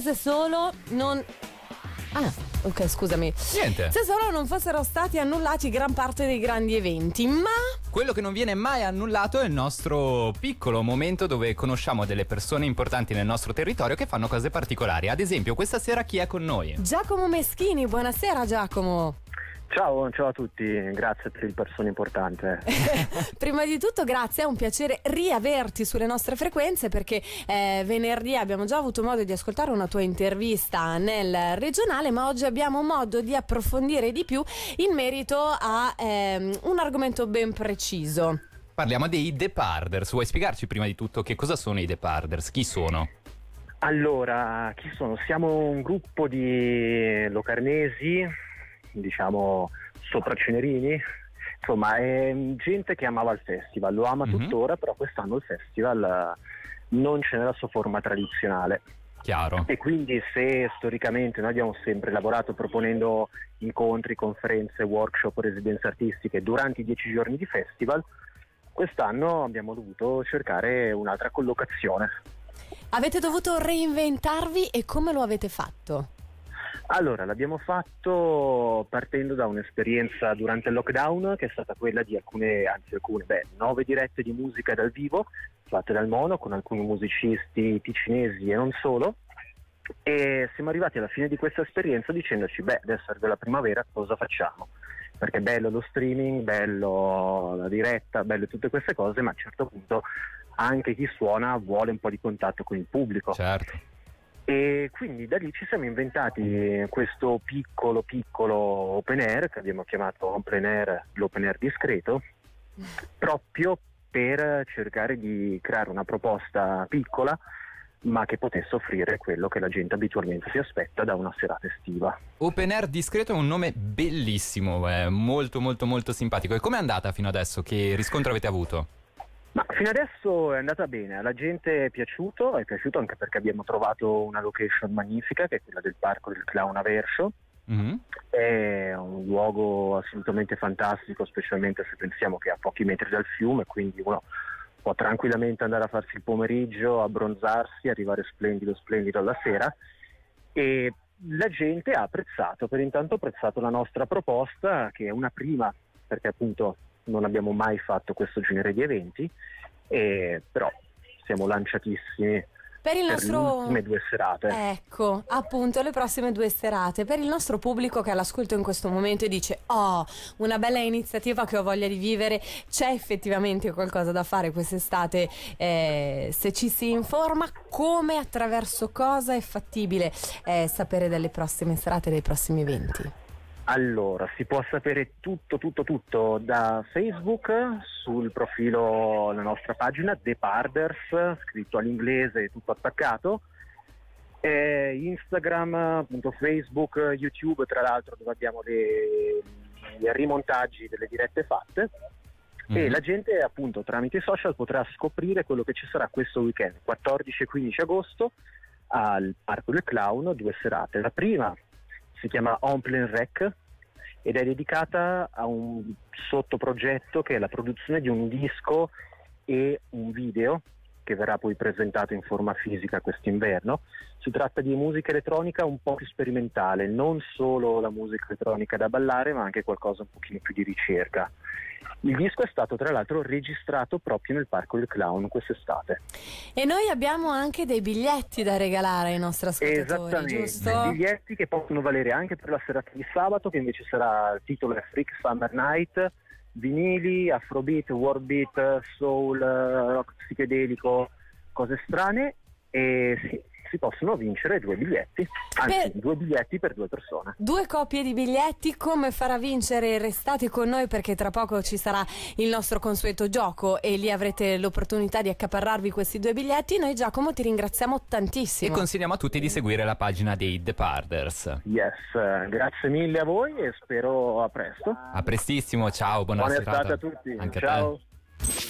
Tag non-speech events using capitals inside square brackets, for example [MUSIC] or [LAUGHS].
Se solo non Ah, ok, scusami. Niente. Se solo non fossero stati annullati gran parte dei grandi eventi, ma Quello che non viene mai annullato è il nostro piccolo momento dove conosciamo delle persone importanti nel nostro territorio che fanno cose particolari. Ad esempio, questa sera chi è con noi? Giacomo Meschini, buonasera Giacomo. Ciao, ciao a tutti, grazie per il persona importante. [LAUGHS] Prima di tutto grazie, è un piacere riaverti sulle nostre frequenze perché eh, venerdì abbiamo già avuto modo di ascoltare una tua intervista nel regionale, ma oggi abbiamo modo di approfondire di più in merito a ehm, un argomento ben preciso. Parliamo dei The Parders. Vuoi spiegarci prima di tutto che cosa sono i The Parders? Chi sono? Allora, chi sono? Siamo un gruppo di locarnesi, diciamo sopra Cenerini, insomma è gente che amava il festival, lo ama Mhm. tuttora, però quest'anno il festival eh, non c'è nella sua forma tradizionale. Chiaro. E quindi se storicamente noi abbiamo sempre lavorato proponendo incontri, conferenze, workshop, residenze artistiche durante i dieci giorni di festival, quest'anno abbiamo dovuto cercare un'altra collocazione. Avete dovuto reinventarvi e come lo avete fatto? Allora, l'abbiamo fatto partendo da un'esperienza durante il lockdown che è stata quella di alcune, anzi alcune, beh, nove dirette di musica dal vivo fatte dal Mono con alcuni musicisti ticinesi e non solo. E siamo arrivati alla fine di questa esperienza dicendoci, beh, adesso arriva la primavera, cosa facciamo? Perché è bello lo streaming, bello la diretta, bello tutte queste cose, ma a un certo punto anche chi suona vuole un po' di contatto con il pubblico. Certo. E quindi da lì ci siamo inventati questo piccolo piccolo open air che abbiamo chiamato open air, l'open air discreto, proprio per cercare di creare una proposta piccola ma che potesse offrire quello che la gente abitualmente si aspetta da una serata estiva. Open Air Discreto è un nome bellissimo, è molto molto molto simpatico. E com'è andata fino adesso? Che riscontro avete avuto? Ma fino adesso è andata bene, alla gente è piaciuto, è piaciuto anche perché abbiamo trovato una location magnifica che è quella del parco del Clown Aversho, Mhm. È un luogo assolutamente fantastico, specialmente se pensiamo che è a pochi metri dal fiume, quindi uno può tranquillamente andare a farsi il pomeriggio, abbronzarsi, arrivare splendido, splendido alla sera. E la gente ha apprezzato, per intanto ha apprezzato la nostra proposta, che è una prima, perché appunto non abbiamo mai fatto questo genere di eventi, e però siamo lanciatissimi Per il per le nostro... ultime due serate. Ecco, appunto, le prossime due serate. Per il nostro pubblico che è all'ascolto in questo momento e dice: Oh, una bella iniziativa che ho voglia di vivere. C'è effettivamente qualcosa da fare quest'estate. eh, se ci si informa, come, attraverso cosa è fattibile eh, sapere delle prossime serate, dei prossimi eventi. Allora, si può sapere tutto, tutto, tutto da Facebook sul profilo, la nostra pagina, The Parders, scritto all'inglese e tutto attaccato. E Instagram, appunto Facebook, YouTube, tra l'altro dove abbiamo i rimontaggi delle dirette fatte. E Mhm. la gente appunto tramite i social potrà scoprire quello che ci sarà questo weekend, 14 e 15 agosto, al Parco del Clown, due serate. La prima si chiama On Plain Rec ed è dedicata a un sottoprogetto che è la produzione di un disco e un video che verrà poi presentato in forma fisica quest'inverno. Si tratta di musica elettronica un po' più sperimentale, non solo la musica elettronica da ballare, ma anche qualcosa un pochino più di ricerca. Il disco è stato tra l'altro registrato proprio nel Parco del Clown quest'estate. E noi abbiamo anche dei biglietti da regalare ai nostri ascoltatori, Esattamente, giusto? biglietti che possono valere anche per la serata di sabato, che invece sarà il titolo è Freak Summer Night, vinili, afrobeat, worldbeat, soul, eh, rock psichedelico, cose strane e si, si possono vincere due biglietti, anzi Per- due biglietti per due persone. Due coppie di biglietti, come farà vincere? Restate con noi perché tra poco ci sarà il nostro consueto gioco e lì avrete l'opportunità di accaparrarvi questi due biglietti. Noi Giacomo ti ringraziamo E tantissimo. consigliamo a tutti di seguire la pagina dei The Parders. Yes, eh, grazie mille a voi e spero a presto. A prestissimo, ciao, buona, Buona serata. estate a tutti. Anche a te. Ciao.